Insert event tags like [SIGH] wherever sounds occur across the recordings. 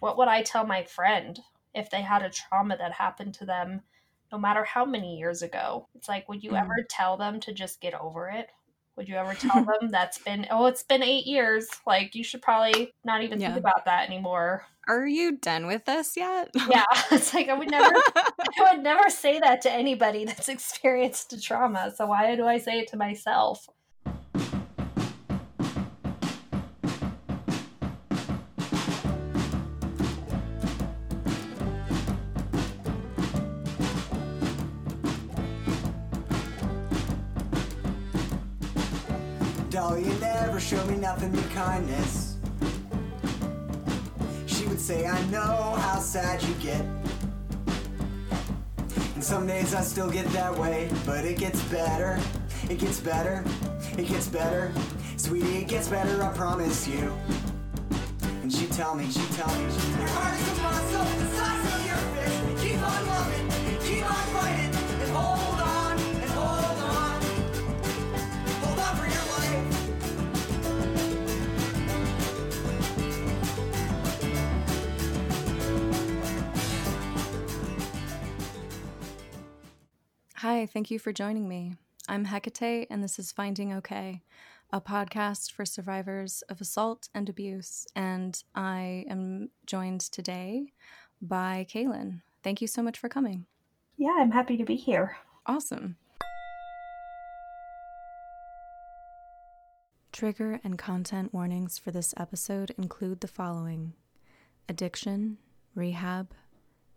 what would I tell my friend if they had a trauma that happened to them no matter how many years ago? It's like, would you mm. ever tell them to just get over it? Would you ever tell [LAUGHS] them that's been, oh, it's been eight years? Like, you should probably not even yeah. think about that anymore. Are you done with this yet? yeah. [LAUGHS] It's like, I would never, [LAUGHS] I would never say that to anybody that's experienced a trauma. So why do I say it to myself? Show me nothing but kindness. She would say, I know how sad you get. And some days I still get that way, but it gets better. It gets better. It gets better. Sweetie, it gets better, I promise you. And she'd tell me, she'd tell me, she tell me. Hi, thank you for joining me. I'm Hecate, and this is Finding Okay, a podcast for survivors of assault and abuse. And I am joined today by Cailin. Thank you so much for coming. Yeah, I'm happy to be here. Awesome. Trigger and content warnings for this episode include the following addiction, rehab,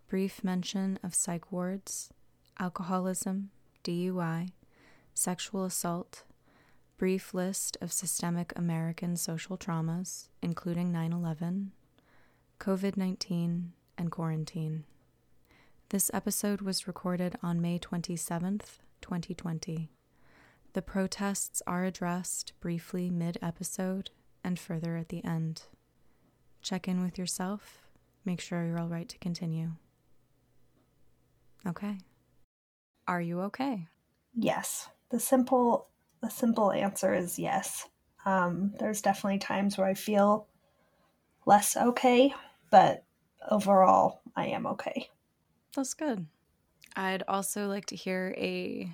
brief mention of psych wards alcoholism, DUI, sexual assault, brief list of systemic American social traumas, including 9 11, COVID 19, and quarantine. This episode was recorded on May 27th, 2020. The protests are addressed briefly mid episode and further at the end. Check in with yourself, make sure you're all right to continue. Okay. Are you okay? Yes. The simple the simple answer is yes. Um, there's definitely times where I feel less okay, but overall, I am okay. That's good. I'd also like to hear a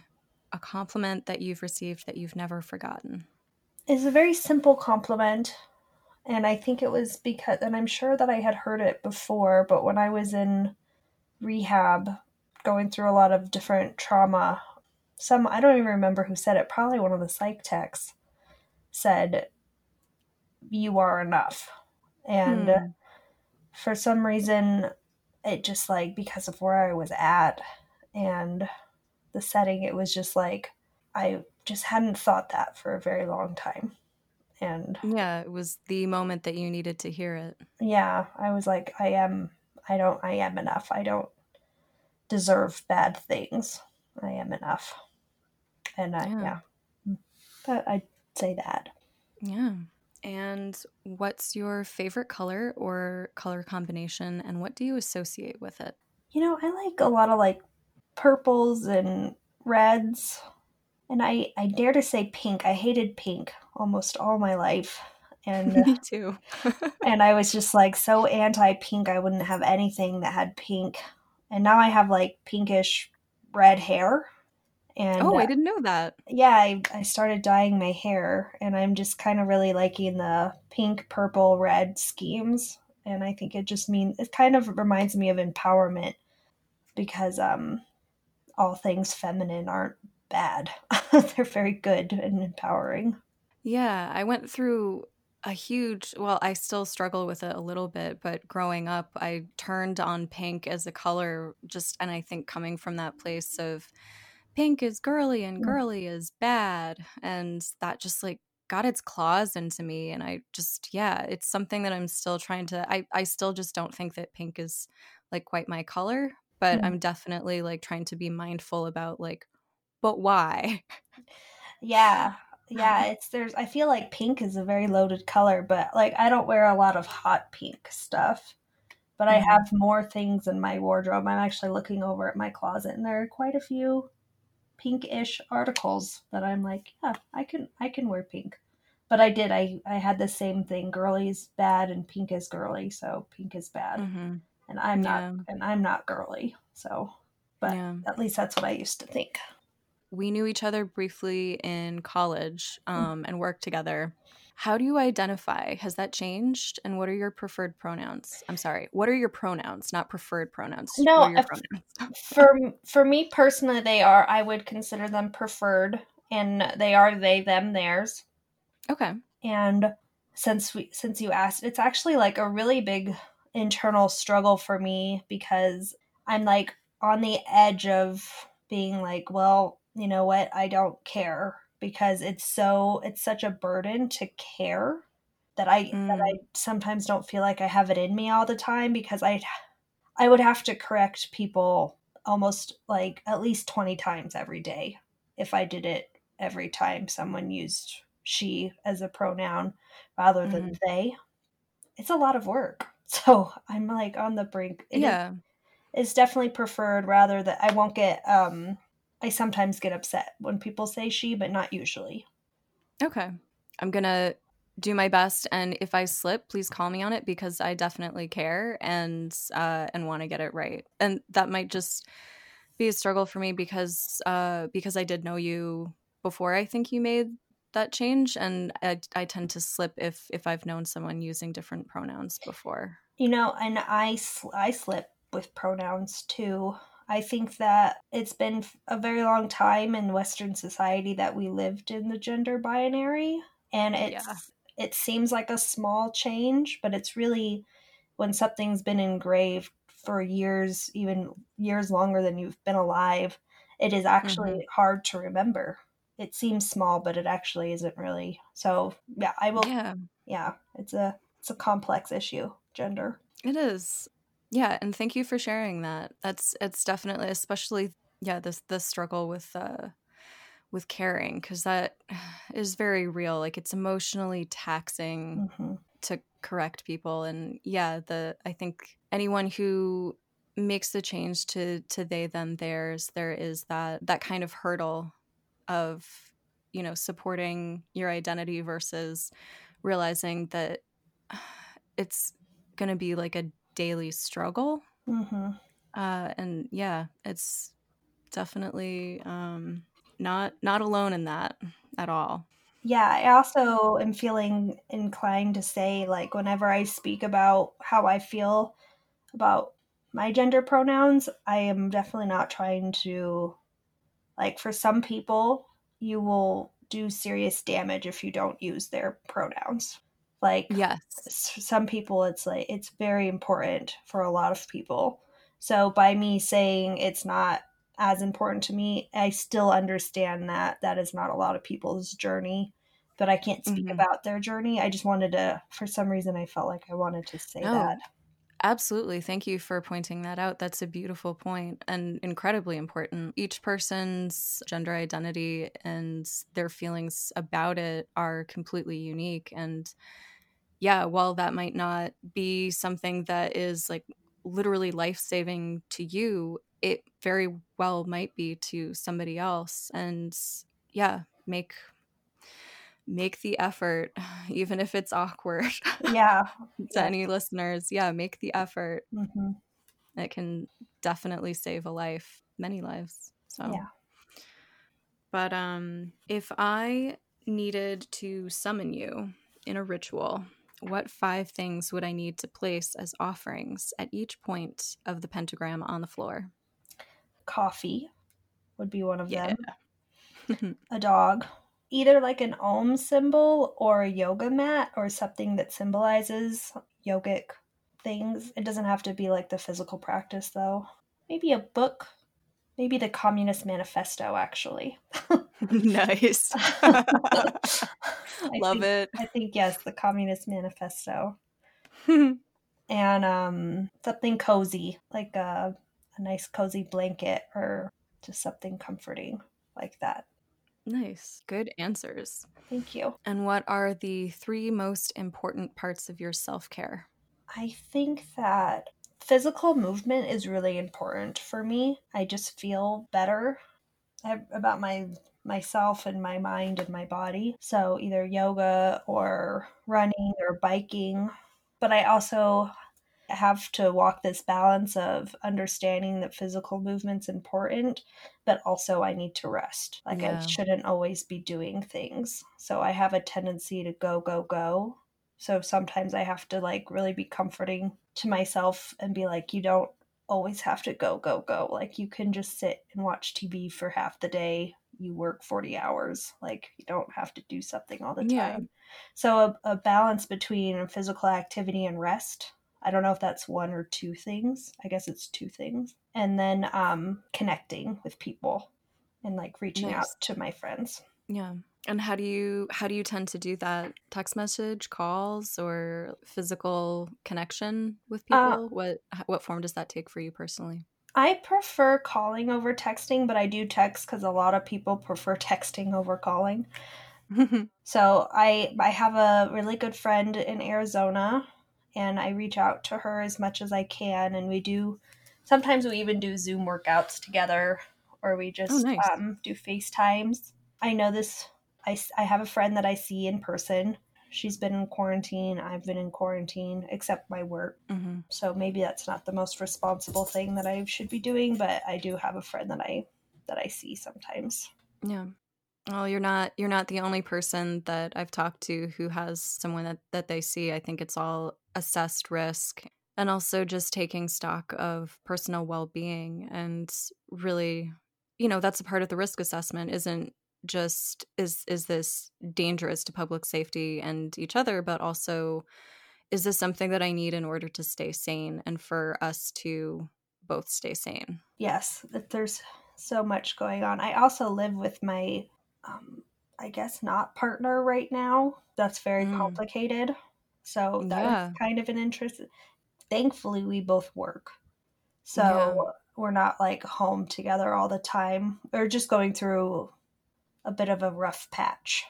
a compliment that you've received that you've never forgotten. It's a very simple compliment, and I think it was because, and I'm sure that I had heard it before, but when I was in rehab, going through a lot of different trauma. Some, I don't even remember who said it, probably one of the psych techs said, You are enough. And hmm. for some reason, it just like, because of where I was at and the setting, it was just like, I just hadn't thought that for a very long time. And yeah, it was the moment that you needed to hear it. Yeah, I was like, I am, I don't, I am enough. I don't deserve bad things. I am enough. And I, yeah. yeah. But I'd say that. Yeah. And what's your favorite color or color combination and what do you associate with it? You know, I like a lot of like purples and reds. And I, I dare to say pink. I hated pink almost all my life. And [LAUGHS] me too. [LAUGHS] and I was just like so anti pink. I wouldn't have anything that had pink and now I have like pinkish red hair. And oh, I uh, didn't know that. Yeah, I, I started dyeing my hair, and I'm just kind of really liking the pink, purple, red schemes. And I think it just means it kind of reminds me of empowerment because um, all things feminine aren't bad. [LAUGHS] They're very good and empowering. Yeah, I went through a huge well i still struggle with it a little bit but growing up i turned on pink as a color just and i think coming from that place of pink is girly and mm. girly is bad and that just like got its claws into me and i just yeah it's something that i'm still trying to i i still just don't think that pink is like quite my color but mm. i'm definitely like trying to be mindful about like but why yeah yeah it's there's i feel like pink is a very loaded color but like i don't wear a lot of hot pink stuff but mm-hmm. i have more things in my wardrobe i'm actually looking over at my closet and there are quite a few pinkish articles that i'm like yeah i can i can wear pink but I did. I I had the same thing. Girly's bad and pink is girly, so pink is bad. Mm-hmm. And I'm Yeah. not and I'm not girly. So but Yeah. at least that's what I used to think. We knew each other briefly in college Hmm. um, and worked together. How do you identify? Has that changed? And what are your preferred pronouns? I'm sorry. What are your pronouns, not preferred pronouns? No, your pronouns? [LAUGHS] For for me personally they are I would consider them preferred and they are they them theirs. Okay. and since we since you asked it's actually like a really big internal struggle for me because i'm like on the edge of being like well you know what i don't care because it's so it's such a burden to care that i that i sometimes don't feel like i have it in me all the time because i i would have to correct people almost like at least 20 times every day if i did it every time someone used she as a pronoun rather than they. It's a lot of work. [LAUGHS] So i'm like on the brink. It is- yeah. it's definitely preferred rather that i won't get um i sometimes get upset when people say she but not usually Okay. I'm going to do my best and if I slip, please call me on it because I definitely care and uh and want to get it right. And that might just be a struggle for me because uh because I did know you before I think you made that change and I, I tend to slip if if I've known someone using different pronouns before. you know and i sl- i slip with pronouns too i think that it's been a very long time in western society that we lived in the gender binary and it's Yeah. it seems like a small change but it's really when something's been engraved for years even years longer than you've been alive it is actually mm-hmm. hard to remember it seems small but it actually isn't really so yeah i will Yeah. yeah it's a it's a complex issue gender It is. Yeah, and thank you for sharing that. That's it's definitely especially yeah, this the struggle with uh with caring cuz that [SIGHS] is very real. Like it's emotionally taxing hmm to correct people and yeah, the I think anyone who makes the change to to they them theirs there is that that kind of hurdle of you know supporting your identity versus realizing that [SIGHS] it's going to be like a daily struggle. Hmm uh and yeah it's definitely um not not alone in that at all. Yeah, I also am feeling inclined to say, like, whenever I speak about how I feel about my gender pronouns, I am definitely not trying to, like, for some people, you will do serious damage if you don't use their pronouns. Like, yes some people it's like it's very important for a lot of people so by me saying it's not as important to me i still understand that that is not a lot of people's journey but i can't speak Mhm. about their journey i just wanted to for some reason i felt like i wanted to say No. that Absolutely. Thank you for pointing that out. That's a beautiful point and incredibly important. Each person's gender identity and their feelings about it are completely unique. And yeah, while that might not be something that is like literally life saving to you, it very well might be to somebody else. And yeah, make make the effort [SIGHS] even if it's awkward yeah. [LAUGHS] to Yeah. any listeners yeah make the effort. Hmm it can definitely save a life many lives so. Yeah. but um if i needed to summon you in a ritual what five things would i need to place as offerings at each point of the pentagram on the floor? Coffee would be one of Yeah. them [LAUGHS] a dog either like an om symbol or a yoga mat or something that symbolizes yogic things. It doesn't have to be like the physical practice though. Maybe a book. Maybe the communist manifesto actually. [LAUGHS] Nice. [LAUGHS] [LAUGHS] I love think, it. I think yes the communist manifesto. And um something cozy like a, a nice cozy blanket or just something comforting like that nice good answers thank you and what are the three most important parts of your self-care I think that physical movement is really important for me. I just feel better about my myself and my mind and my body. So either yoga or running or biking. But I also have to walk this balance of understanding that physical movement's important, but also I need to rest. Like Yeah. I shouldn't always be doing things. So I have a tendency to go, go, go. So sometimes I have to like really be comforting to myself and be like, you don't always have to go, go, go. Like you can just sit and watch TV for half the day. You work 40 hours. Like you don't have to do something all the Yeah. time. So a, a balance between physical activity and rest. I don't know if that's one or two things. I guess it's two things. And then um, connecting with people and like reaching out to my friends. Yeah. And how do you how do you tend to do that? Text message, calls, or physical connection with Uh, people? what what form does that take for you personally? I prefer calling over texting, but I do text because a lot of people prefer [LAUGHS] texting over calling. [LAUGHS] So I I have a really good friend in Arizona and I reach out to her as much as I can and we do sometimes we even do Zoom workouts together or we just nice. um, do FaceTimes. I know this I, I have a friend that I see in person. She's been in quarantine. I've been in quarantine except my work. hmm So maybe that's not the most responsible thing that I should be doing, but I do have a friend that I that I see sometimes. Yeah. Well, you're not you're not the only person that I've talked to who has someone that that they see. I think it's all assessed risk and also just taking stock of personal well-being and really, you know, that's a part of the risk assessment isn't just is is this dangerous to public safety and each other, but also is this something that I need in order to stay sane and for us to both stay sane? Yes, there's so much going on. I also live with my um I guess not partner right now. That's very Mm. complicated. So that Yeah. was kind of an interest. Thankfully we both work. So Yeah. we're not like home together all the time. We're just going through a bit of a rough patch.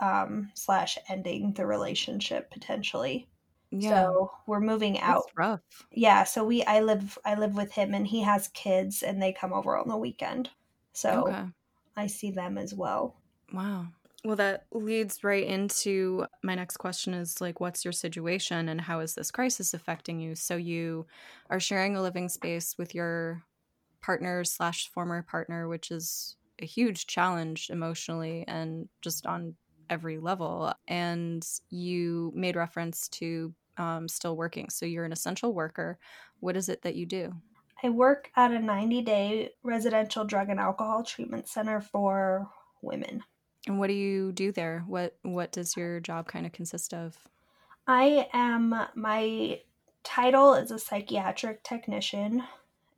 Um, slash ending the relationship potentially. Yeah. So we're moving out It's rough. yeah so we i live i live with him and he has kids and they come over on the weekend so Okay. i see them as well Wow. Well, that leads right into my next question is like, what's your situation and how is this crisis affecting you? So, you are sharing a living space with your partner slash former partner, which is a huge challenge emotionally and just on every level. And you made reference to um, still working. So, you're an essential worker. What is it that you do? i work at a 90 day residential drug and alcohol treatment center for women And what do you do there? What What does your job kind of consist of? i am my title is a psychiatric technician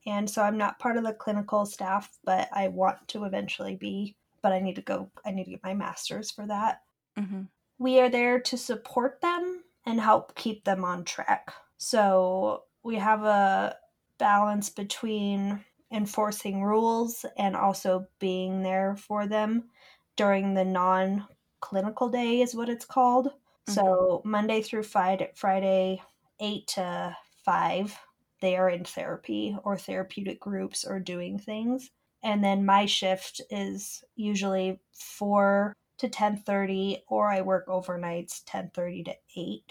and so i'm not part of the clinical staff but i want to eventually be but i need to go i need to get my master's for that hmm we are there to support them and help keep them on track. So we have a balance between enforcing rules and also being there for them during the non clinical day, is what it's called. So mm-hmm. Monday through Friday, Friday, 8 to 5, they are in therapy or therapeutic groups or doing things. And then my shift is usually 4 to 10:30 or I work overnights 10:30 to 8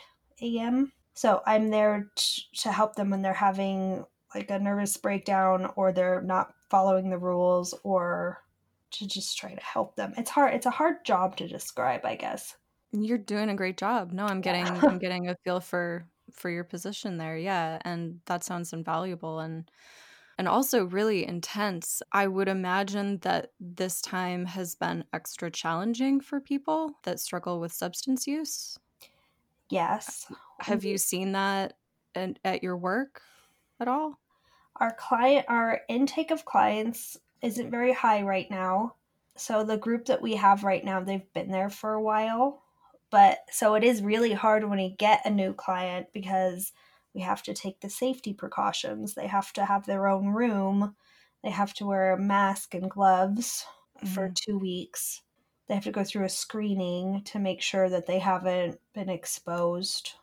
a.m. So I'm there t- to help them when they're having like a nervous breakdown or they're not following the rules or to just try to help them. It's hard it's a hard job to describe, I guess. You're doing a great job. No, I'm getting I'm [LAUGHS] getting a feel for for your position there. Yeah, and that sounds invaluable and and also really intense. I would imagine that this time has been extra challenging for people that struggle with substance use. Yes. Have you seen that at, at your work at all? Our client our intake of clients isn't very high right now. So the group that we have right now, they've been there for a while. But so it is really hard when we get a new client because we have to take the safety precautions. They have to have their own room. They have to wear a mask and gloves for Mhm. two weeks. They have to go through a screening to make sure that they haven't been exposed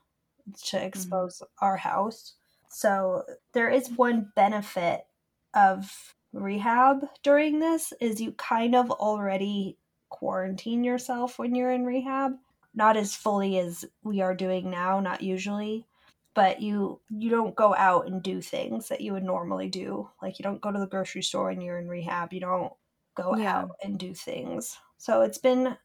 to expose our house. So there is one benefit of rehab during this is you kind of already quarantine yourself when you're in rehab. Not as fully as we are doing now, not usually, but you you don't go out and do things that you would normally do. Like you don't go to the grocery store when you're in rehab. You don't go Yeah. out and do things. So it's been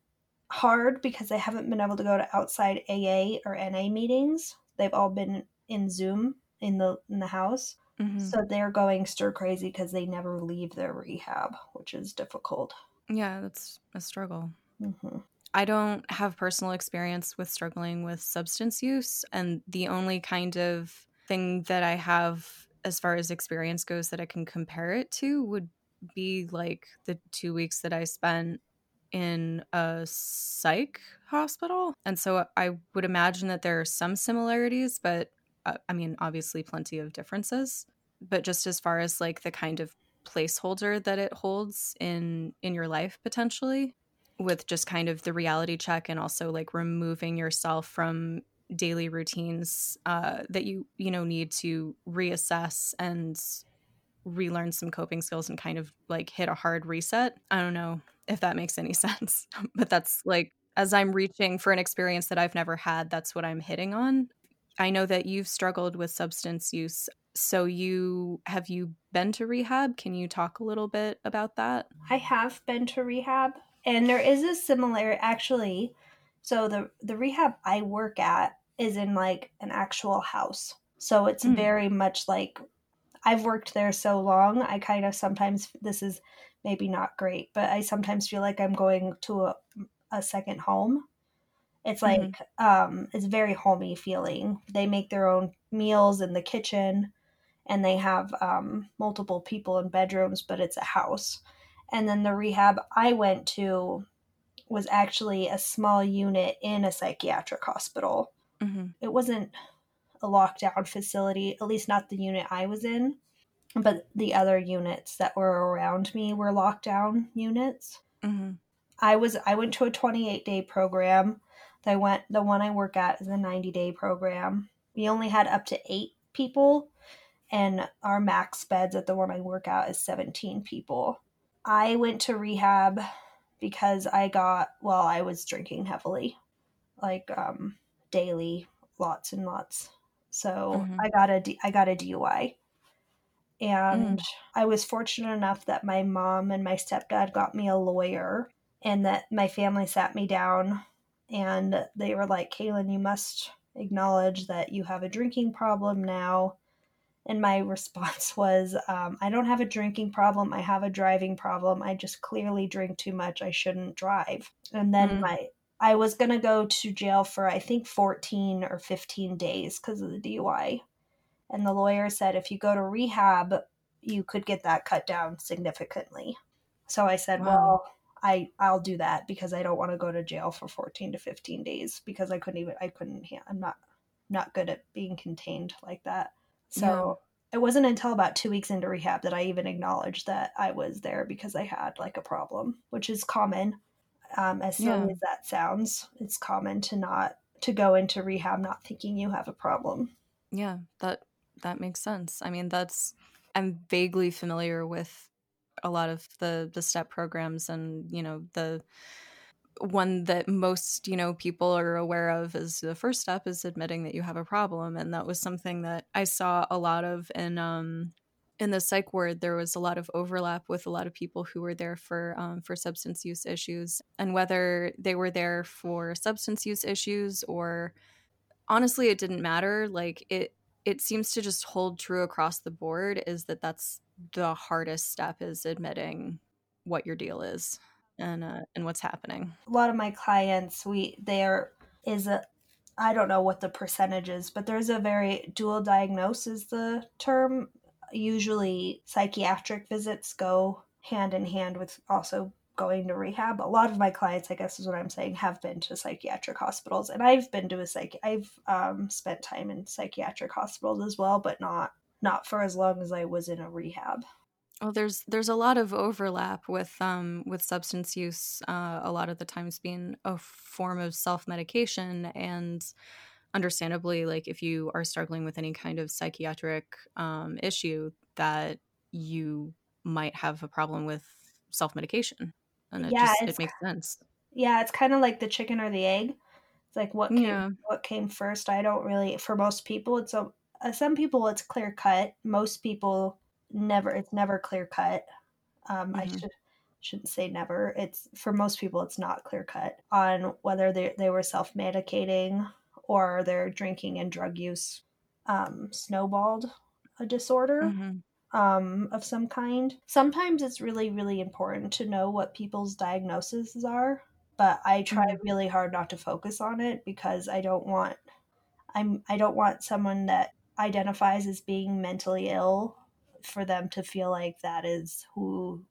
hard because I haven't been able to go to outside AA or NA meetings. They've all been in Zoom in the in the house. Mhm. So they're going stir crazy because they never leave their rehab, which is difficult. Yeah, that's a struggle. hmm I don't have personal experience with struggling with substance use. And the only kind of thing that I have as far as experience goes that I can compare it to would be like the two weeks that I spent in a psych hospital. And so I would imagine that there are some similarities, but uh, I mean, obviously, plenty of differences. But just as far as like the kind of placeholder that it holds in in your life potentially with just kind of the reality check and also like removing yourself from daily routines uh, that you you know need to reassess and relearn some coping skills and kind of like hit a hard reset. I don't know if that makes any [LAUGHS] sense but that's like as i'm reaching for an experience that i've never had that's what i'm hitting on. I know that you've struggled with substance use so you have you been to rehab can you talk a little bit about that I have been to rehab, and there is a similar actually. So the the rehab I work at is in like an actual house. So it's Mm. very much like I've worked there so long. I kind of sometimes this is maybe not great, but I sometimes feel like I'm going to a, a second home. It's like Mhm. um it's very homey feeling. They make their own meals in the kitchen and they have um multiple people in bedrooms, but it's a house. And then the rehab I went to was actually a small unit in a psychiatric hospital hmm it wasn't a lockdown facility, at least not the unit I was in, but the other units that were around me were lockdown units. hmm I was I went to a 28 day program. I went the one I work at is a 90 day program. We only had up to 8 people and our max beds at the one I work at is 17 people. I went to rehab because I got well, I was drinking heavily. Like um daily, lots and lots. So Mhm. I got a D- I got a DUI. And I was fortunate enough that my mom and my stepdad got me a lawyer and that my family sat me down and they were like, Cailin, you must acknowledge that you have a drinking problem now. And my [LAUGHS] response was, um, I don't have a drinking problem. I have a driving problem. I just clearly drink too much. I shouldn't drive. And then Mm. my I was going to go to jail for I think 14 or 15 days because of the DUI. And the lawyer said if you go to rehab, you could get that cut down significantly. So I said, Wow. well, I I'll do that because I don't want to go to jail for 14 to 15 days because I couldn't even I couldn't I'm not not good at being contained like that. So it wasn't until about 2 weeks into rehab that I even acknowledged that I was there because I had like a problem, which is common. Um, as silly Yeah. as that sounds, it's common to not to go into rehab not thinking you have a problem. Yeah, that that makes sense. I mean, that's I'm vaguely familiar with a lot of the the step programs and, you know, the one that most, you know, people are aware of is the first step is admitting that you have a problem and that was something that I saw a lot of in um in the psych ward. There was a lot of overlap with a lot of people who were there for um, for substance use issues and whether they were there for substance use issues or honestly it didn't matter. Like it it seems to just hold true across the board is that that's the hardest step is admitting what your deal is and uh, and what's happening. A lot of my clients we there is a i don't know what the percentage is but there's a very dual diagnosis the term. Usually psychiatric visits go hand in hand with also going to rehab. A lot of my clients i guess is what i'm saying have been to psychiatric hospitals and i've been to a psych i've um, spent time in psychiatric hospitals as well but not not for as long as i was in a rehab well there's there's a lot of overlap with um with substance use uh, a lot of the times being a form of self-medication and understandably like if you are struggling with any kind of psychiatric um, issue that you might have a problem with self medication. And it Yeah, just it makes sense. Yeah, it's kind of like the chicken or the egg. It's like what came Yeah. what came first. I don't really. For most people, it's a. Some people it's clear cut. Most people never. It's never clear cut. Um, I Mhm. should shouldn't say never. It's for most people it's not clear cut on whether they they were self medicating or their drinking and drug use um, snowballed a disorder Mhm. um, of some kind. Sometimes it's really, really important to know what people's diagnoses are, but I try Mhm. really hard not to focus on it because I don't want I'm I don't want someone that identifies as being mentally ill for them to feel like that is who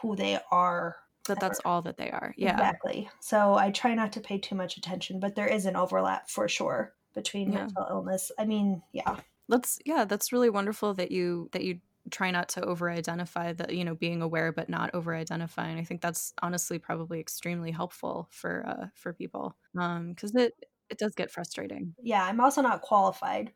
who they are. That that's all that they are. Yeah. Exactly. So I try not to pay too much attention, but there is an overlap for sure between Yeah. mental illness. I mean, yeah. That's yeah, that's really wonderful that you that you try not to over identify that, you know, being aware but not over identifying. I think that's honestly probably extremely helpful for uh for people. Um cuz it it does get frustrating. yeah, I'm also not qualified.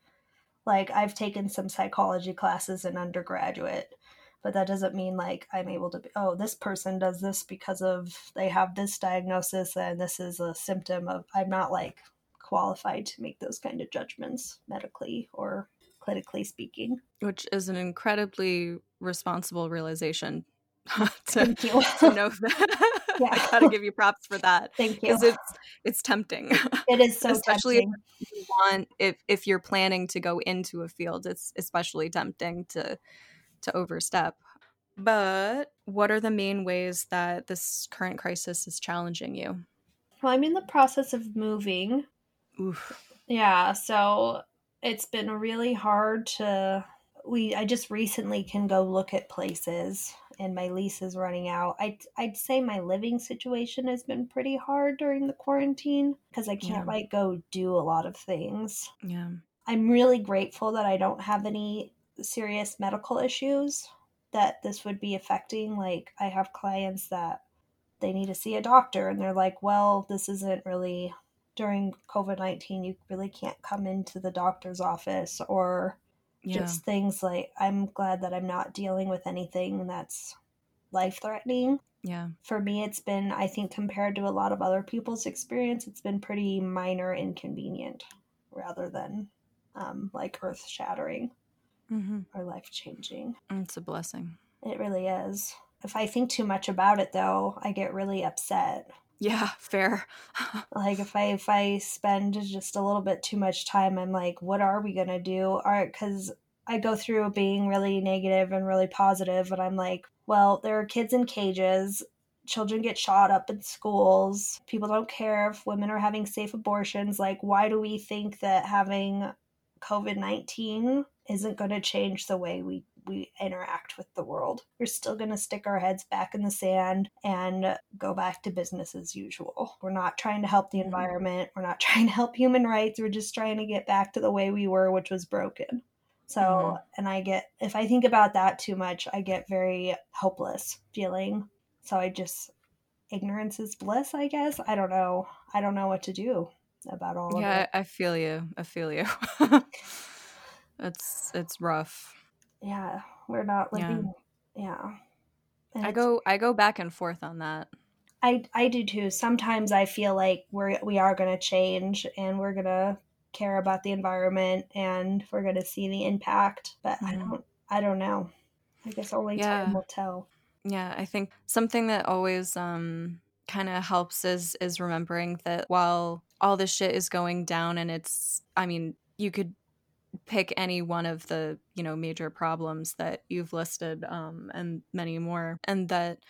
Like I've taken some psychology classes in undergraduate, but that doesn't mean like I'm able to be, oh, this person does this because of they have this diagnosis and this is a symptom of I'm not like qualified to make those kind of judgments medically or clinically speaking. which is an incredibly responsible realization [LAUGHS] to, Thank you. to know that [LAUGHS] Yeah. [LAUGHS] I gotta give you props for that [LAUGHS] Thank you. because it's it's tempting, [LAUGHS] It is so especially tempting. if you want if if you're planning to go into a field, it's especially tempting to to overstep. But what are the main ways that this current crisis is challenging you? Well, I'm in the process of moving. Oof. Yeah, so it's been really hard to we I just recently can go look at places and my lease is running out. I I'd say my living situation has been pretty hard during the quarantine because I can't Yeah. like go do a lot of things. Yeah. I'm really grateful that I don't have any serious medical issues that this would be affecting. Like I have clients that they need to see a doctor and they're like, "Well, this isn't really during COVID-19, you really can't come into the doctor's office or Yeah. just things like I'm glad that I'm not dealing with anything that's life-threatening. yeah. For me, it's been I think compared to a lot of other people's experience, it's been pretty minor inconvenient rather than um, like earth-shattering hmm or life-changing. It's a blessing. It really is. If I think too much about it though, I get really upset. Yeah, fair. [LAUGHS] like if i if i spend just a little bit too much time i'm like what are we gonna do? All right because i go through being really negative and really positive and i'm like well there are kids in cages. Children get shot up in schools. People don't care if women are having safe abortions. Like why do we think that having covid-19 isn't going to change the way we we interact with the world. We're still going to stick our heads back in the sand and go back to business as usual. We're not trying to help the Mhm. environment. We're not [LAUGHS] trying to help human rights. We're just trying to get back to the way we were, which was broken. So, Mhm. and I get, if I think about that too much, I get very hopeless feeling. So I just, ignorance is bliss, I guess. I don't know. I don't know what to do about all of yeah, it. I I feel you. I feel you. [LAUGHS] it's it's rough. Yeah, we're not Yeah. living. Yeah. And I go I go back and forth on that. I I do too. Sometimes I feel like we're we are going to change and we're going to care about the environment and we're going to see the impact, but I Mhm. don't I don't know. I guess only Yeah. time will tell. Yeah, I think something that always um kind of helps is is remembering that while all this shit is going down and it's I mean, you could pick any one of the, you know, major problems that you've listed um and many more and that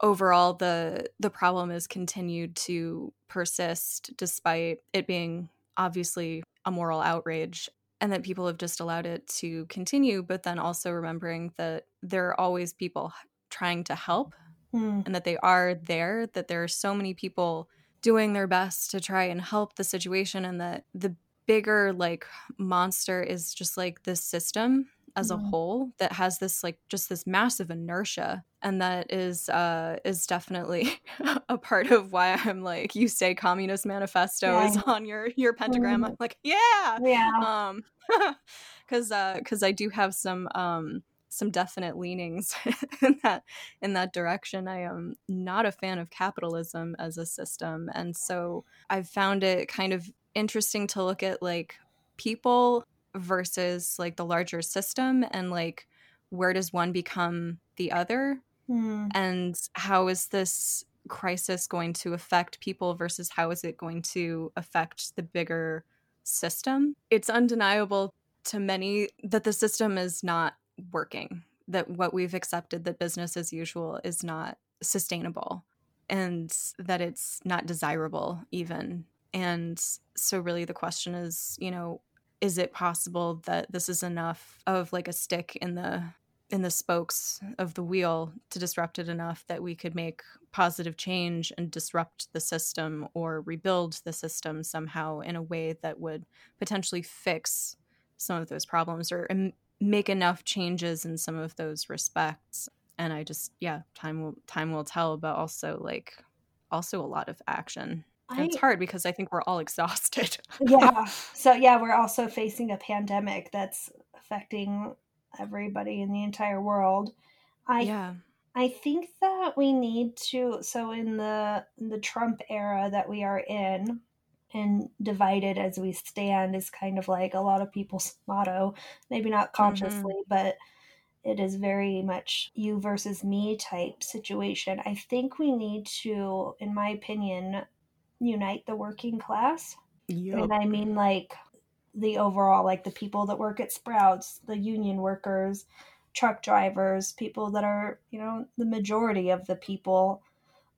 overall the the problem is continued to persist despite it being obviously a moral outrage and that people have just allowed it to continue but then also remembering that there are always people trying to help Hmm. and that they are there that there are so many people doing their best to try and help the situation and that the bigger like monster is just like this system as a Mhm. whole that has this like just this massive inertia and that is uh is definitely [LAUGHS] a part of why i'm like you say communist manifesto Yeah. is on your your pentagram Mhm. i'm like yeah Yeah. um [LAUGHS] because uh because i do have some um some definite leanings [LAUGHS] in that in that direction. I am not a fan of capitalism as a system, and so I've found it kind of interesting to look at like people versus like the larger system and like where does one become the other Hmm. and how is this crisis going to affect people versus how is it going to affect the bigger system it's undeniable to many that the system is not working that what we've accepted that business as usual is not sustainable and that it's not desirable even and so really the question is you know is it possible that this is enough of like a stick in the in the spokes of the wheel to disrupt it enough that we could make positive change and disrupt the system or rebuild the system somehow in a way that would potentially fix some of those problems or um, make enough changes in some of those respects? And i just yeah time will time will tell but also like also a lot of action I, it's hard because i think we're all [LAUGHS] exhausted yeah. [LAUGHS] So yeah, we're also facing a pandemic that's affecting everybody in the entire world. I yeah I think that we need to so in the in the Trump era that we are in and divided as we stand is kind of like a lot of people's [LAUGHS] motto, maybe not mm-hmm. consciously, but it is very much you versus me type situation. I think we need to in my opinion unite the working class. Yup. And I mean like the overall like the people that work at Sprouts, the union workers, truck drivers, people that are, you know, the majority of the people.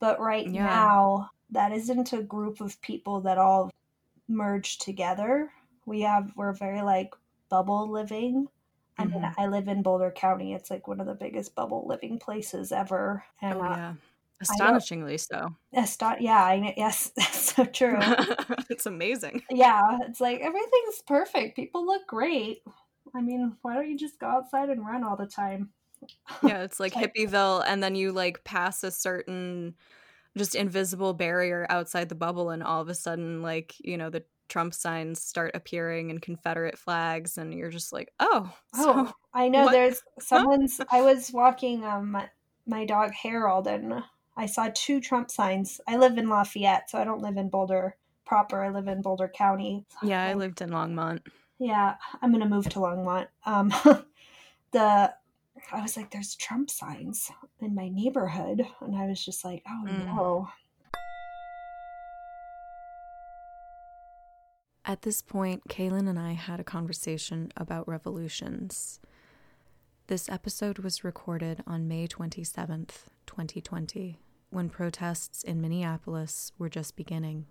But right Yeah. now, that isn't a group of people that all merge together. We have, we're very like bubble living. I mean, Mhm. I live in Boulder County. It's like one of the biggest bubble living places ever. And oh yeah astonishingly so Eston- yeah, I know, yes, [LAUGHS] that's so true. [LAUGHS] it's amazing yeah, it's like everything's perfect. People look great. I mean, why don't you just go outside and run all the time? [LAUGHS] yeah it's like Like- hippieville and then you like pass a certain just invisible barrier outside the bubble and all of a sudden like you know the trump signs start appearing and confederate flags and you're just like oh Oh, so I know. what- There's someone's. I was walking um my, my dog Harold, and I saw two Trump signs. I live in Lafayette, so I don't live in Boulder proper. I live in Boulder County. yeah i lived in longmont Yeah, I'm gonna move to Longmont. Um, [LAUGHS] the I was like, there's Trump signs in my neighborhood, and I was just like, oh Mm. no. At this point, Cailin and I had a conversation about revolutions. This episode was recorded on May 27th, 2020, when protests in Minneapolis were just beginning.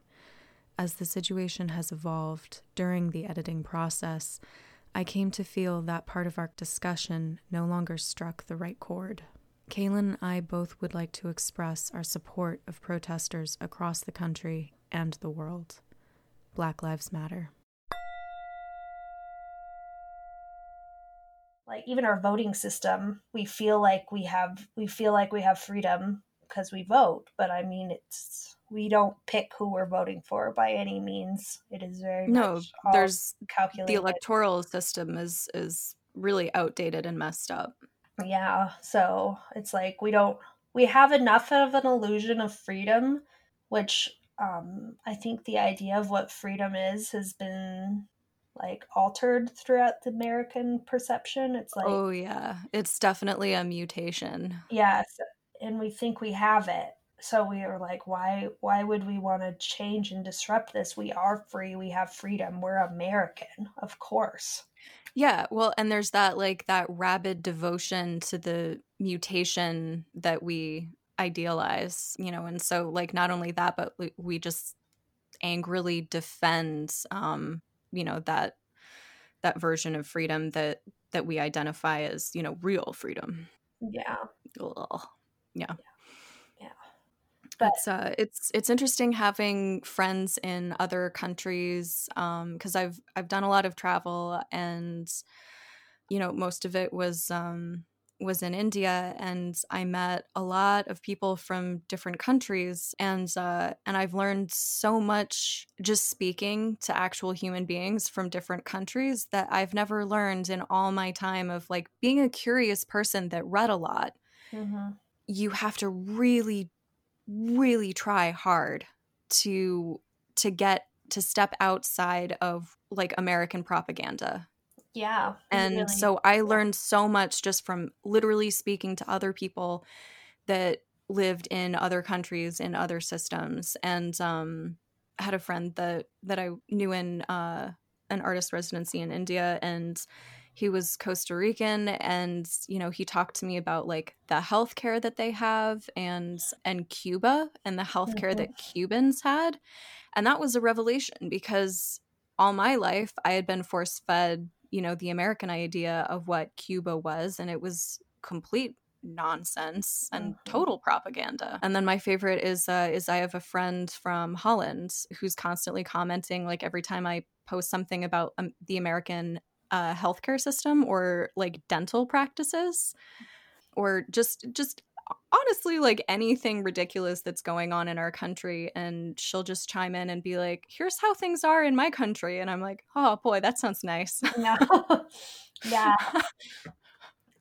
As the situation has evolved during the editing process, I came to feel that part of our discussion no longer struck the right chord. Cailin and I both would like to express our support of protesters across the country and the world. Black Lives Matter. like even our voting system we feel like we have we feel like we have freedom because we vote but i mean it's we don't pick who we're voting for by any means. It is very No, there's calculated. the electoral system is is really outdated and messed up. yeah so it's like we don't we have enough of an illusion of freedom which um i think the idea of what freedom is has been like altered throughout the american perception. It's like oh yeah, it's definitely a mutation. Yes, and we think we have it. So we are like, why why would we want to change and disrupt this? We are free, we have freedom, we're American, of course. Yeah, well, and there's that like that rabid devotion to the mutation that we idealize, you know, and so like not only that, but we, just angrily defend, um, you know, that that version of freedom that that we identify as, you know, real freedom. Yeah. Ugh. Yeah. Yeah. But it's uh it's it's interesting having friends in other countries um because I've I've done a lot of travel and you know most of it was um was in India and I met a lot of people from different countries and uh, and I've learned so much just speaking to actual human beings from different countries that I've never learned in all my time of like being a curious person that read a lot. Mm-hmm. You have to really really try hard to to get to step outside of like American propaganda yeah. And really. so I learned so much just from literally speaking to other people that lived in other countries in other systems and um had a friend that that I knew in uh an artist residency in India and he was Costa Rican and you know he talked to me about like the healthcare that they have and and Cuba and the healthcare mm-hmm. that Cubans had and that was a revelation because all my life I had been force fed you know the american idea of what cuba was and it was complete nonsense and mm-hmm. total propaganda. And then my favorite is uh, is I have a friend from Holland who's constantly commenting like every time I post something about um, the American uh, healthcare system or like dental practices or just just honestly like anything ridiculous that's going on in our country and she'll just chime in and be like here's how things are in my country and i'm like oh boy that sounds nice no. [LAUGHS] yeah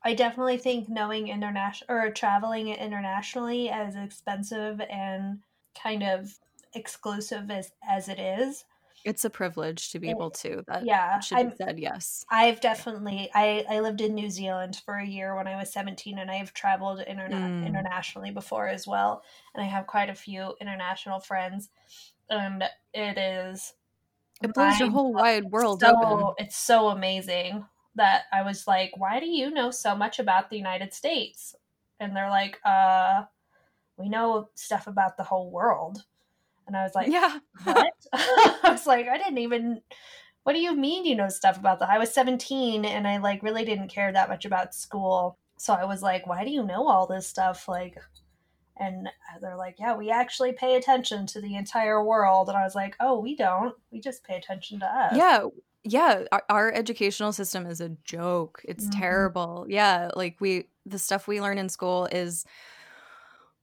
i definitely think knowing international or traveling internationally as expensive and kind of exclusive as as it is it's a privilege to be able to. That yeah, should be said. Yes, I've definitely. I I lived in New Zealand for a year when I was seventeen, and I've traveled interna- mm. internationally before as well. And I have quite a few international friends, and it is. It blows your whole wide world so, open. It's so amazing that I was like, "Why do you know so much about the United States?" And they're like, "Uh, we know stuff about the whole world." And I was like, Yeah. What? [LAUGHS] [LAUGHS] I was like, I didn't even what do you mean you know stuff about that? I was 17 and I like really didn't care that much about school. So I was like, why do you know all this stuff? Like and they're like, yeah, we actually pay attention to the entire world. And I was like, oh, we don't. We just pay attention to us. Yeah. Yeah. Our, our educational system is a joke. It's mm-hmm. terrible. Yeah. Like, we, the stuff we learn in school is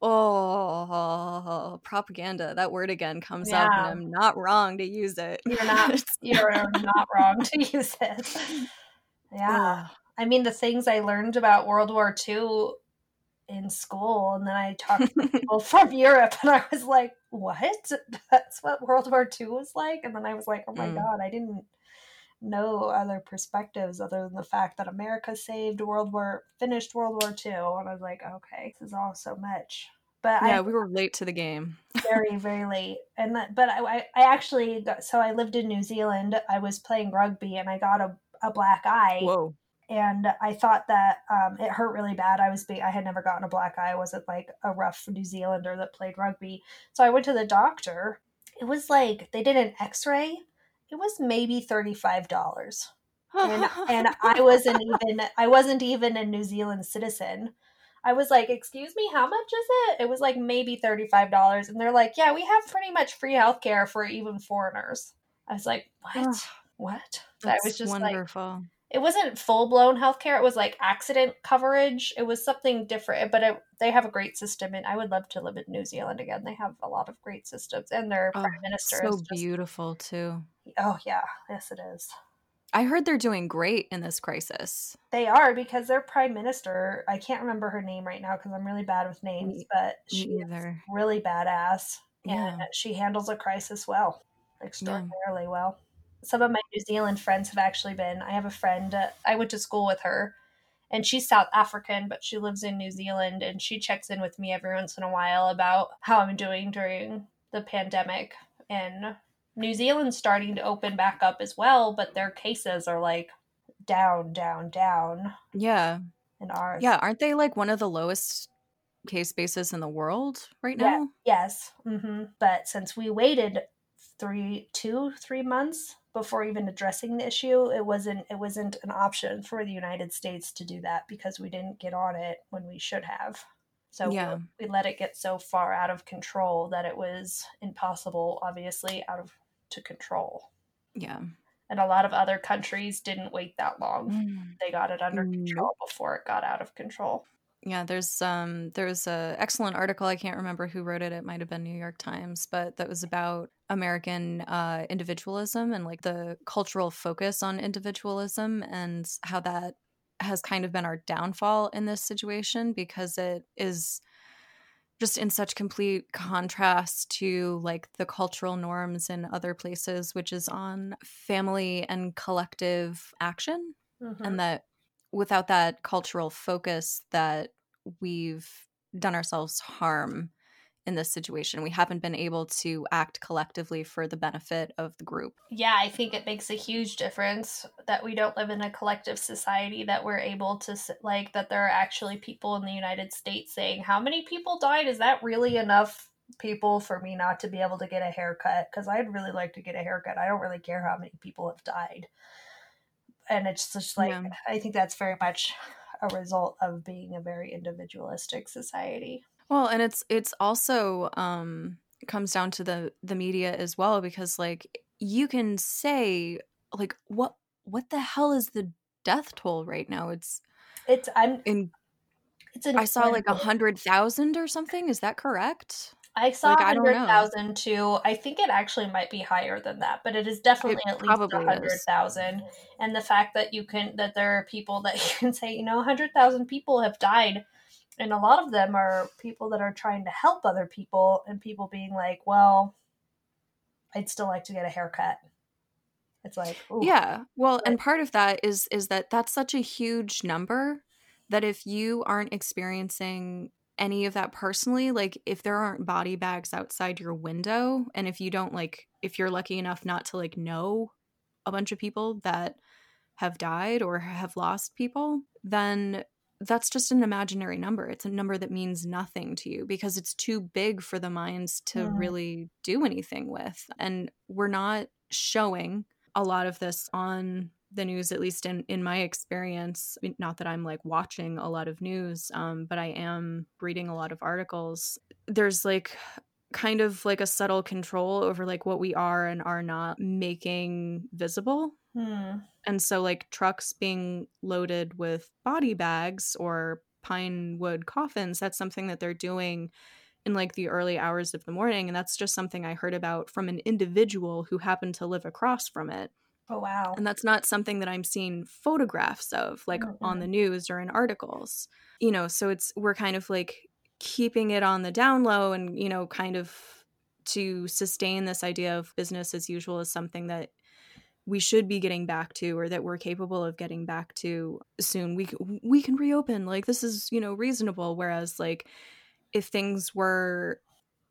oh propaganda that word again comes yeah. up and i'm not wrong to use it. You're not [LAUGHS] you're not wrong to use it. Yeah i mean the things i learned about world war ii in school and then i talked to [LAUGHS] people from europe and i was like what? [LAUGHS] That's what world war ii was like? And then i was like oh my mm. god i didn't know other perspectives other than the fact that America saved World War, finished World War II, and I was like, okay, this is all so much. But yeah, I, we were late to the game. [LAUGHS] very, very late. And that, but I, I actually got, so I lived in New Zealand. I was playing rugby, and I got a, a black eye. Whoa. And I thought that um, it hurt really bad. I was, be- I had never gotten a black eye. I wasn't like a rough New Zealander that played rugby. So I went to the doctor. It was like they did an X-ray it was maybe $35 and, [LAUGHS] and i wasn't even i wasn't even a new zealand citizen. I was like excuse me how much is it? It was like maybe $35 and they're like yeah we have pretty much free healthcare for even foreigners. I was like what? What? That was just wonderful. like, it wasn't full blown healthcare. It was like accident coverage. It was something different, but it, they have a great system, and I would love to live in New Zealand again. They have a lot of great systems, and their oh, prime minister so just, beautiful too. Oh yeah, yes it is. I heard they're doing great in this crisis. They are because their prime minister, I can't remember her name right now because I'm really bad with names, but she's really badass and yeah. she handles a crisis well, extraordinarily yeah. well some of my New Zealand friends have actually been. I have a friend, uh, I went to school with her, and she's South African, but she lives in New Zealand, and she checks in with me every once in a while about how I'm doing during the pandemic. And New Zealand's starting to open back up as well, but their cases are like down, down, down. Yeah. And ours. Yeah, aren't they like one of the lowest case basis in the world right now? Yeah, yes. Mm-hmm. But since we waited three, two, three months before even addressing the issue it wasn't it wasn't an option for the united states to do that because we didn't get on it when we should have so yeah. we, we let it get so far out of control that it was impossible obviously out of to control yeah And a lot of other countries didn't wait that long. Mm. They got it under Nope. control before it got out of control. Yeah, there's um there's a excellent article I can't remember who wrote it. It might have been New York Times, but that was about American uh individualism and like the cultural focus on individualism and how that has kind of been our downfall in this situation because it is just in such complete contrast to like the cultural norms in other places which is on family and collective action Mhm. and that without that cultural focus that we've done ourselves harm in this situation we haven't been able to act collectively for the benefit of the group yeah, I think it makes a huge difference that we don't live in a collective society, that we're able to, like, that there are actually people in the United States saying, How many people died? Is that really enough people for me not to be able to get a haircut? Because I'd really like to get a haircut. I don't really care how many people have died. And it's just like, Yeah. I think that's very much a result of being a very individualistic society. Well and it's it's also um comes down to the the media as well because like you can say like what what the hell is the death toll right now it's It's, I'm, in it's i saw like a hundred thousand or something is that correct I saw Like, know. 100,000 too. I think it actually might be higher than that, but it is definitely at least probably is. 100,000. And the fact that you can, that there are people that [LAUGHS] you can say, you know, 100,000 people have died. And a lot of them are people that are trying to help other people, and people being like, well, I'd still like to get a haircut. It's like, ooh, Yeah. Well, and part of that is is that that's such a huge number that if you aren't experiencing any of that personally, like if there aren't body bags outside your window and if you don't like if you're lucky enough not to like know a bunch of people that have died or have lost people, then that's just an imaginary number. It's a number that means nothing to you because it's too big for the minds to Mhm. really do anything with. And we're not showing a lot of this on the news at least in in my experience I mean, not that i'm like watching a lot of news um but i am reading a lot of articles there's like kind of like a subtle control over like what we are and are not making visible hmm. and so like trucks being loaded with body bags or pine wood coffins that's something that they're doing in like the early hours of the morning and that's just something i heard about from an individual who happened to live across from it Oh, wow. and that's not something that i'm seeing photographs of like on the news or in articles you know so it's we're kind of like keeping it on the down low and you know kind of to sustain this idea of business as usual is something that we should be getting back to or that we're capable of getting back to soon. We we can reopen. Like this is you know reasonable. Whereas like if things were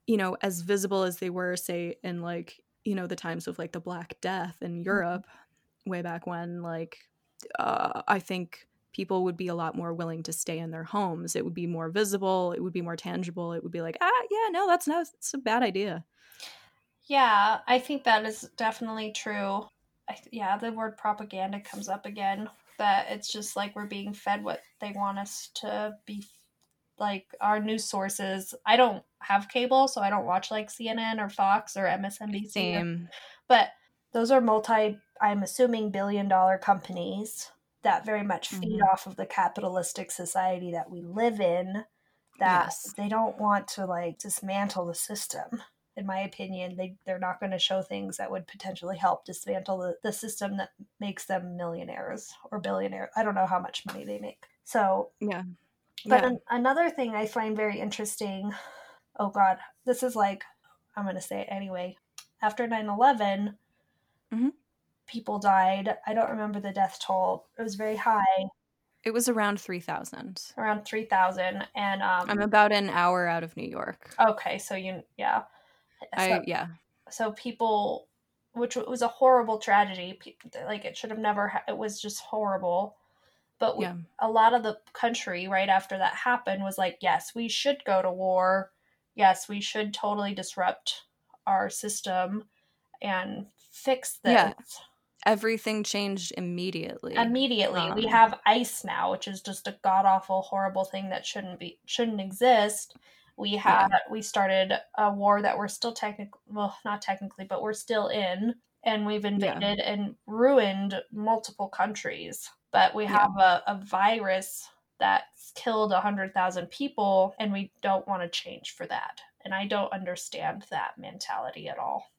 you know as visible as they were say in like you know the times of like the black death in europe way back when like uh, i think people would be a lot more willing to stay in their homes it would be more visible it would be more tangible it would be like ah yeah no that's not it's a bad idea Yeah, I think that is definitely true. I, yeah, the word propaganda comes up again. That it's just like we're being fed what they want us to be, like our news sources. I don't have cable, so I don't watch like CNN or Fox or MSNBC. or- same but those are multi, I'm assuming, billion dollar companies that very much feed Mhm. off of the capitalistic society that we live in. That Yes. they don't want to like dismantle the system. In my opinion, they they're not going to show things that would potentially help dismantle the, the system that makes them millionaires or billionaires. I don't know how much money they make. So yeah but yeah an- another thing I find very interesting, oh God, this is like, I'm going to say it anyway. After 9 11, Mhm. People died. I don't remember the death toll. It was very high, it was around 3000 around 3,000. And, um, i'm about an hour out of new york okay, so you, yeah. i So, yeah so people, which was a horrible tragedy. Like, it should have never, ha- it was just horrible. But we, yeah a lot of the country right after that happened was like, yes, we should go to war. Yes, we should totally disrupt our system and fix this. Yeah. Everything changed immediately Immediately, we Um, have ICE now, which is just a god awful, horrible thing that shouldn't be shouldn't exist. We had we started a war that we're still technically well, not technically, but we're still in. and we've invaded yeah. and ruined multiple countries. But we have yeah. a, a virus that's killed 100,000 people, and we don't want to change for that. And I don't understand that mentality at all.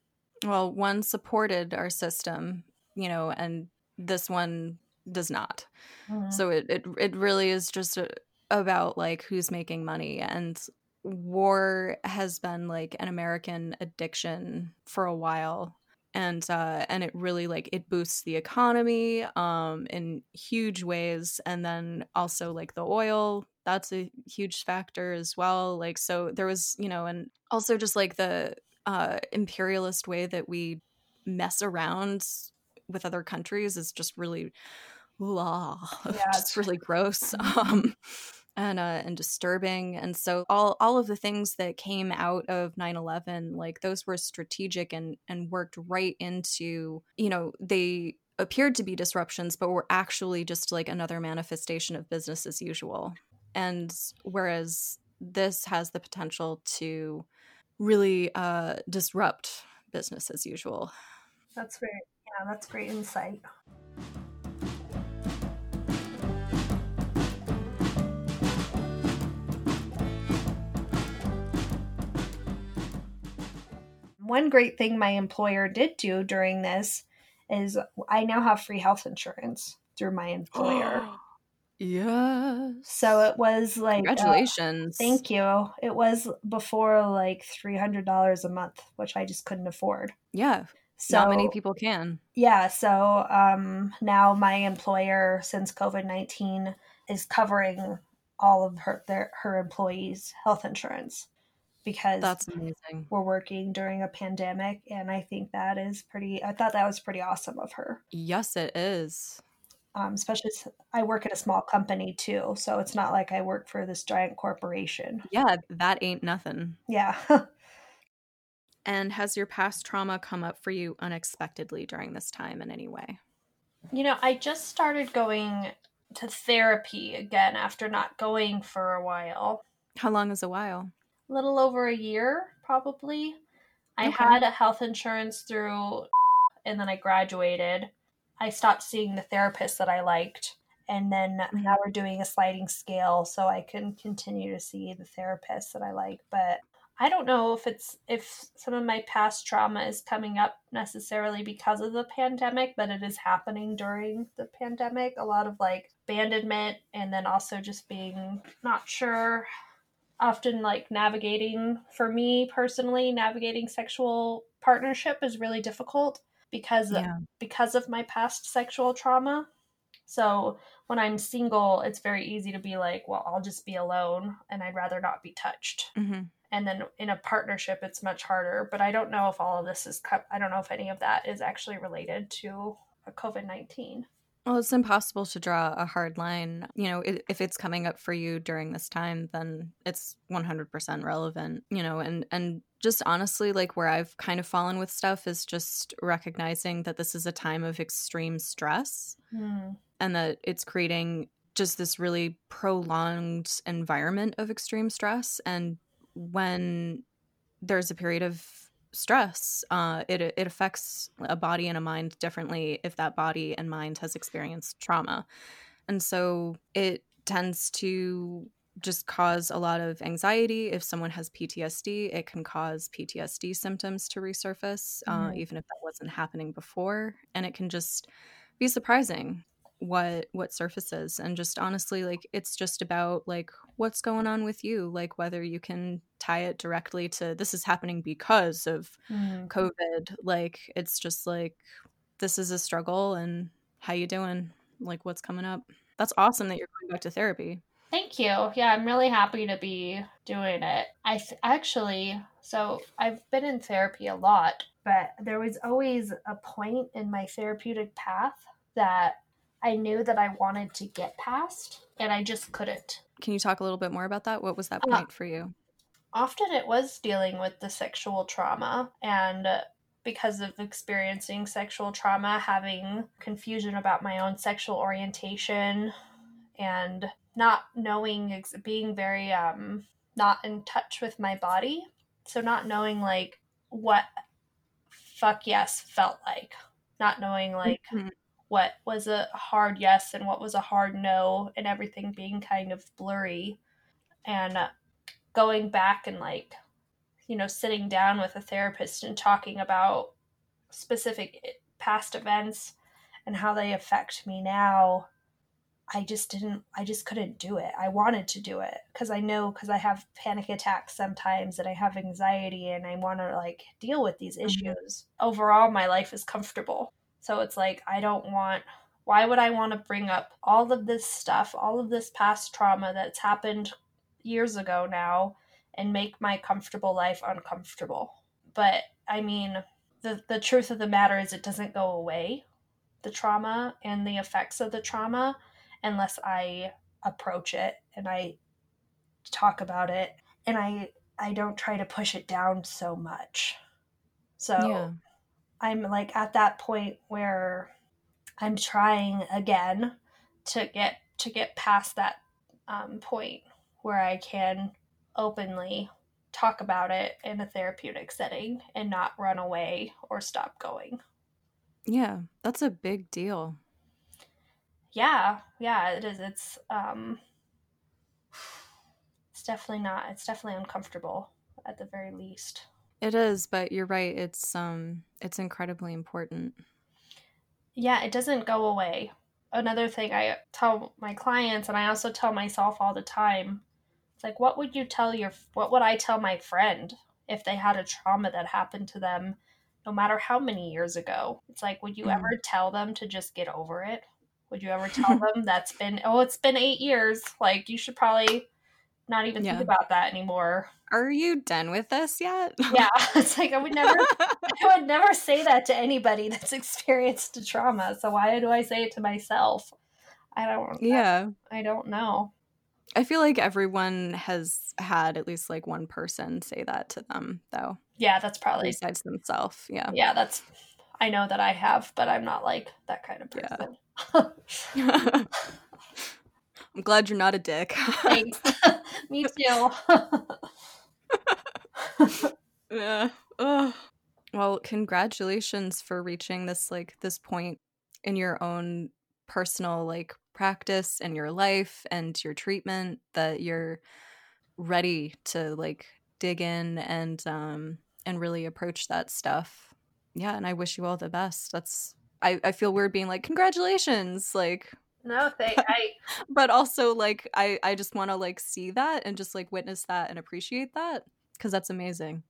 Well, one supported our system, you know, and this one does not. Mm-hmm. So it, it it really is just a, about like who's making money and war has been like an American addiction for a while and uh and it really like it boosts the economy um in huge ways and then also like the oil that's a huge factor as well like so there was you know and also just like the uh imperialist way that we mess around with other countries is just really blah, [LAUGHS] yeah, just really gross. [LAUGHS] Um and uh, and disturbing and so all all of the things that came out of 9/11 like those were strategic and and worked right into you know they appeared to be disruptions but were actually just like another manifestation of business as usual. And whereas this has the potential to really uh disrupt business as usual. That's great yeah that's great insight one great thing my employer did do during this is I now have free health insurance through my employer. [GASPS] yeah. So it was like uh, congratulations. Uh, thank you. It was before like three hundred dollars a month, which I just couldn't afford. Yeah. So, Not many people can. Yeah. So um, now my employer, since COVID nineteen, is covering all of her their her employees' health insurance because that's amazing. We're working during a pandemic, and I think that is pretty. I thought that was pretty awesome of her. Yes, it is. Um, especially I work at a small company too, so it's not like I work for this giant corporation. Yeah, that ain't nothing. Yeah. [LAUGHS] and has your past trauma come up for you unexpectedly during this time in any way? You know, I just started going to therapy again after not going for a while. How long is a while? A little over a year, probably. I had a health insurance through, and then I graduated. I stopped seeing the therapist that I liked, and then mm-hmm. now we're doing a sliding scale so I can continue to see the therapist that I like. But I don't know if it's if some of my past trauma is coming up necessarily because of the pandemic, but it is happening during the pandemic. A lot of like abandonment and then also just being not sure often like navigating for me personally navigating sexual partnership is really difficult because yeah. of, because of my past sexual trauma so when i'm single it's very easy to be like well i'll just be alone and i'd rather not be touched mm-hmm. And then in a partnership it's much harder but i don't know if all of this is i don't know if any of that is actually related to covid-19 well, it's impossible to draw a hard line. You know, if it's coming up for you during this time, then it's 100% relevant, you know, and and just honestly like where I've kind of fallen with stuff is just recognizing that this is a time of extreme stress mm. and that it's creating just this really prolonged environment of extreme stress and when there's a period of stress uh, it, it affects a body and a mind differently if that body and mind has experienced trauma. And so it tends to just cause a lot of anxiety. If someone has ptsd it can cause ptsd symptoms to resurface uh, mm. even if that wasn't happening before. And it can just be surprising what what surfaces and just honestly like it's just about like what's going on with you like whether you can tie it directly to this is happening because of mm. covid like it's just like this is a struggle and how you doing? Like what's coming up? That's awesome that you're going back to therapy. Thank you. Yeah i'm really happy to be doing it. I th- actually so i've been in therapy a lot but there was always a point in my therapeutic path that I knew that I wanted to get past and I just couldn't. Can you talk a little bit more about that? What was that uh, point uh, for you? Often it was dealing with the sexual trauma and because of experiencing sexual trauma, having confusion about my own sexual orientation and not knowing, being very um, not in touch with my body. So, not knowing like what fuck yes felt like. Not knowing like Mhm. What was a hard yes and what was a hard no and everything being kind of blurry. And going back and like you know sitting down with a therapist and talking about specific past events and how they affect me now i just didn't i just couldn't do it. I wanted to do it because i know because i have panic attacks sometimes and i have anxiety and i want to like deal with these Mhm. issues. Overall my life is comfortable so it's like i don't want why would i want to bring up all of this stuff all of this past trauma that's happened years ago now and make my comfortable life uncomfortable but i mean the, the truth of the matter is it doesn't go away the trauma and the effects of the trauma unless I approach it and I talk about it and I I don't try to push it down so much. So Yeah. I'm like at that point where I'm trying again to get to get past that um, point where I can openly talk about it in a therapeutic setting and not run away or stop going. Yeah. That's a big deal. yeah yeah it is it's um it's definitely not it's definitely uncomfortable at the very least It is, but you're right. It's um it's incredibly important. yeah it doesn't go away another thing i tell my clients and i also tell myself all the time it's like what would you tell your what would i tell my friend if they had a trauma that happened to them no matter how many years ago it's like would you Mhm. ever tell them to just get over it would you ever tell [LAUGHS] them that's been oh it's been eight years like you should probably not even Yeah. think about that anymore Are you done with this yet? yeah [LAUGHS] it's like i would never [LAUGHS] i would never say that to anybody that's experienced a trauma so why do i say it to myself i don't yeah. i don't know I feel like everyone has had at least like one person say that to them, though, yeah that's probably besides themselves. Yeah. yeah that's i know that i have but i'm not like that kind of person. Yeah. [LAUGHS] I'm glad you're not a dick. thanks [LAUGHS] [LAUGHS] me too [LAUGHS] yeah. Ugh. Well, congratulations for reaching this like this point in your own personal like practice and your life and your treatment that you're ready to like dig in and um and really approach that stuff. Yeah, and I wish you all the best. That's I, I feel weird being like congratulations like no thank i [LAUGHS] but also like I I just want to like see that and just like witness that and appreciate that because that's amazing.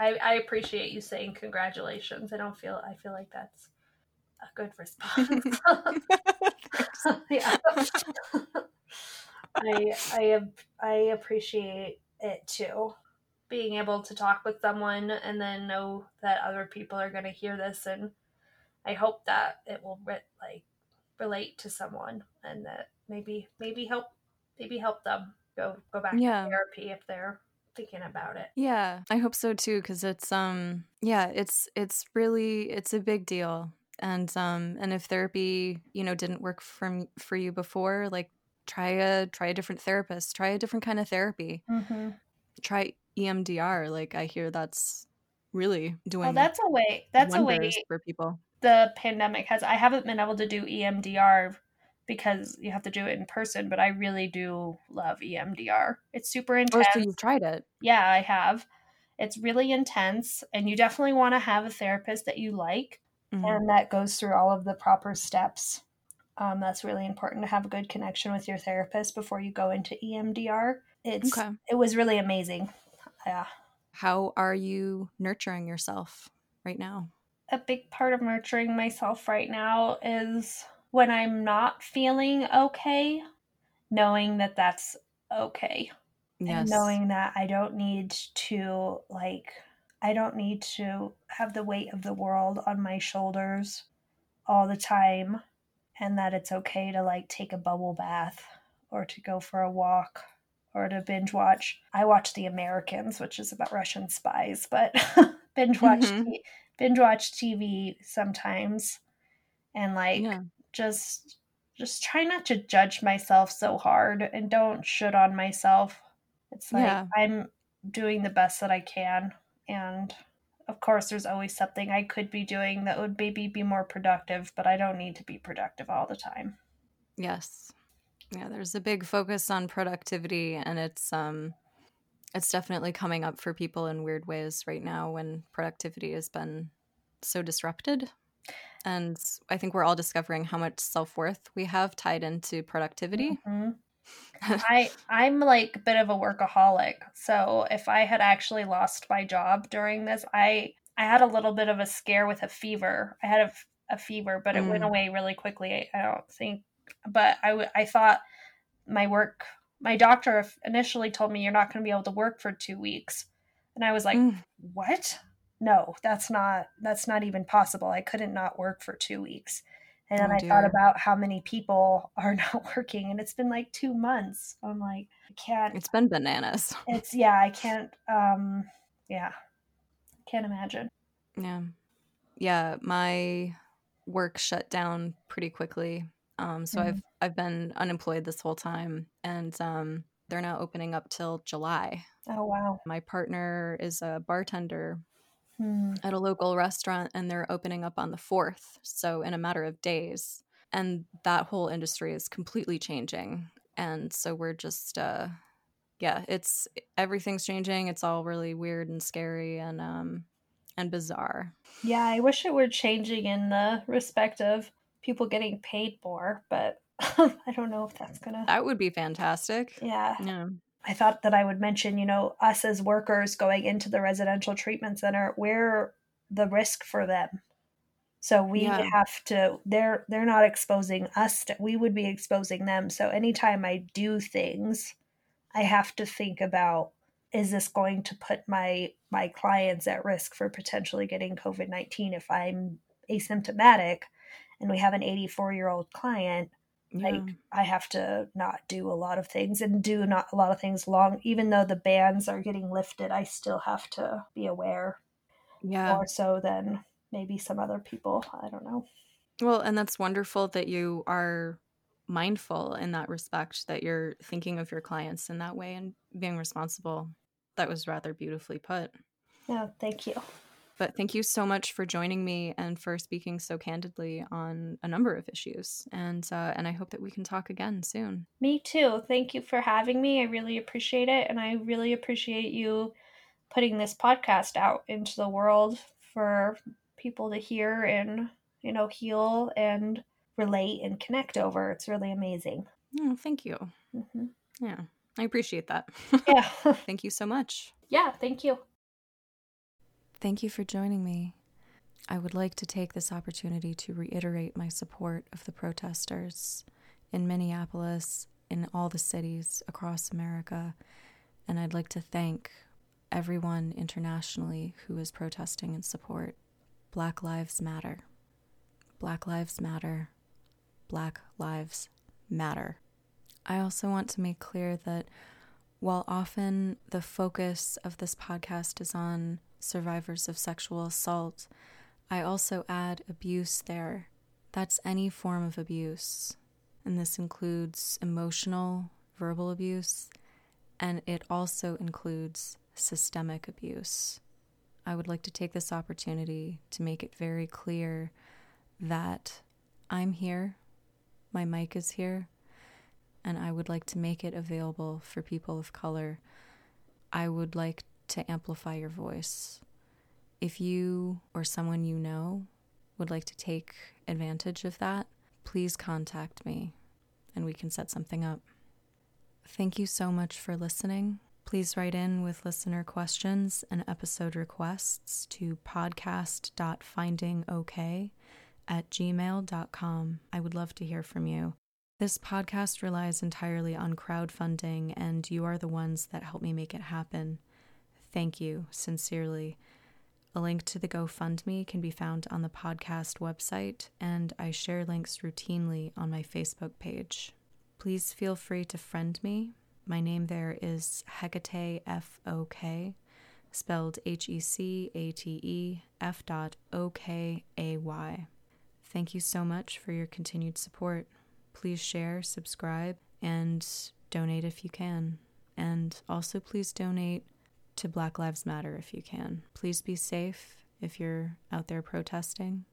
I, I appreciate you saying congratulations. I don't feel I feel like that's a good response. [LAUGHS] [LAUGHS] yeah. I I I appreciate it too. Being able to talk with someone and then know that other people are going to hear this and I hope that it will like relate to someone and that maybe maybe help maybe help them go go back Yeah. to therapy if they're thinking about it. Yeah, I hope so too cuz it's um yeah, it's it's really it's a big deal. And um and if therapy, you know, didn't work for for you before, like try a try a different therapist, try a different kind of therapy. Mm-hmm. Try EMDR, like I hear that's really doing Well, that's a way. That's a way for people. The pandemic has. I haven't been able to do EMDR because you have to do it in person, but I really do love EMDR. It's super Oh, intense. so you've tried it. yeah, I have. It's really intense, and you definitely want to have a therapist that you like Mhm. and that goes through all of the proper steps. Um, that's really important to have a good connection with your therapist before you go into EMDR. It's Okay. it was really amazing. Yeah. How are you nurturing yourself right now? A big part of nurturing myself right now is when I'm not feeling okay, knowing that that's okay. Yes. And knowing that I don't need to, like, I don't need to have the weight of the world on my shoulders all the time. And that it's okay to, like, take a bubble bath or to go for a walk or to binge watch. I watch The Americans, which is about Russian spies, but [LAUGHS] binge watch Mhm. t- binge watch TV sometimes, and like Yeah. just just try not to judge myself so hard and don't shit on myself. It's like Yeah. I'm doing the best that I can, and of course, there's always something I could be doing that would maybe be more productive, but I don't need to be productive all the time. Yes. Yeah, there's a big focus on productivity and it's um it's definitely coming up for people in weird ways right now when productivity has been so disrupted. And I think we're all discovering how much self-worth we have tied into productivity. Mm-hmm. [LAUGHS] I I'm like a bit of a workaholic. So if I had actually lost my job during this, I I had a little bit of a scare with a fever. I had a, a fever, but it mm. went away really quickly. I, I don't think, but I w- I thought my work. My doctor initially told me you're not going to be able to work for two weeks, and I was like, mm. "What? No, that's not that's not even possible. I couldn't not work for two weeks." And then oh, I thought about how many people [LAUGHS] are not working, and it's been like two months. I'm like, I can't. It's been bananas. It's yeah, I can't. Um, yeah, can't imagine. Yeah, yeah. My work shut down pretty quickly. Um, so mm-hmm. I've I've been unemployed this whole time, and um, they're now opening up till July. Oh wow! My partner is a bartender mm. at a local restaurant and they're opening up on the 4th. So, in a matter of days. And that whole industry is completely changing. And so we're just, uh, yeah, it's everything's changing. It's all really weird and scary and, um, and bizarre. Yeah, I wish it were changing in the respect of people getting paid more, but [LAUGHS] I don't know if that's mm. gonna. That would be fantastic. Yeah. Yeah. I thought that I would mention, you know, us as workers going into the residential treatment center, we're the risk for them. So we yeah. have to they're they're not exposing us to, we would be exposing them. So anytime I do things, I have to think about is this going to put my my clients at risk for potentially getting COVID-19 if I'm asymptomatic and we have an 84-year-old client yeah. like i have to not do a lot of things and do not a lot of things long even though the bans are getting lifted i still have to be aware yeah. more so than maybe some other people i don't know. Well and that's wonderful that you are mindful in that respect that you're thinking of your clients in that way and being responsible. That was rather beautifully put. Yeah thank you but thank you so much for joining me and for speaking so candidly on a number of issues. And uh, and I hope that we can talk again soon. Me too. Thank you for having me. I really appreciate it, and I really appreciate you putting this podcast out into the world for people to hear and you know heal and relate and connect over. It's really amazing. Oh, thank you. Mm-hmm. Yeah, I appreciate that. [LAUGHS] Yeah. [LAUGHS] thank you so much. Yeah, thank you. Thank you for joining me. I would like to take this opportunity to reiterate my support of the protesters in Minneapolis, in all the cities across America, and I'd like to thank everyone internationally who is protesting in support. Black Lives Matter. Black Lives Matter. Black Lives Matter. I also want to make clear that while often the focus of this podcast is on survivors of sexual assault, I also add abuse there. That's any form of abuse. And this includes emotional, verbal abuse, and it also includes systemic abuse. I would like to take this opportunity to make it very clear that I'm here, my mic is here, and I would like to make it available for people of color. I would like to amplify your voice. If you or someone you know would like to take advantage of that, please contact me and we can set something up. Thank you so much for listening. Please write in with listener questions and episode requests to podcast.findingok at gmail.com. I would love to hear from you. This podcast relies entirely on crowdfunding, and you are the ones that help me make it happen. Thank you, sincerely. A link to the GoFundMe can be found on the podcast website, and I share links routinely on my Facebook page. Please feel free to friend me. My name there is Hecate F O K, spelled H E C A T E F dot O K A Y. Thank you so much for your continued support. Please share, subscribe, and donate if you can. And also, please donate to Black Lives Matter if you can. Please be safe if you're out there protesting.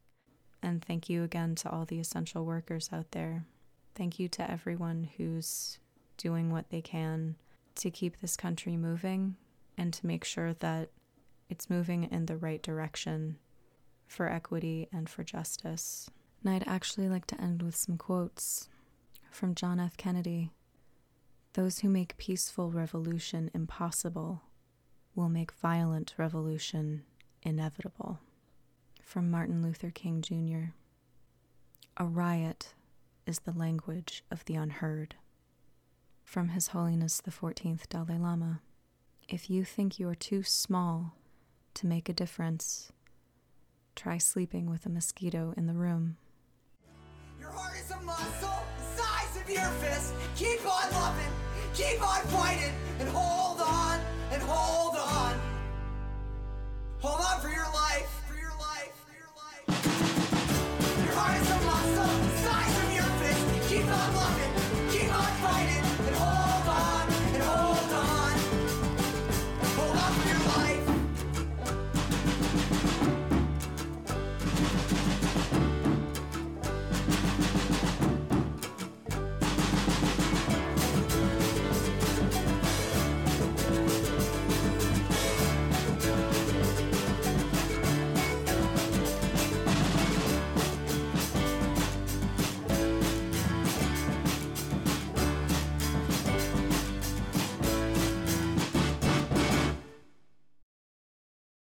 And thank you again to all the essential workers out there. Thank you to everyone who's doing what they can to keep this country moving and to make sure that it's moving in the right direction for equity and for justice. And I'd actually like to end with some quotes from John F. Kennedy. Those who make peaceful revolution impossible will make violent revolution inevitable. From Martin Luther King Jr. A riot is the language of the unheard. From His Holiness the 14th Dalai Lama. If you think you're too small to make a difference, try sleeping with a mosquito in the room. Your heart is a muscle, the size of your fist. Keep on loving, keep on fighting, and hold on, and hold. Hold on for your life.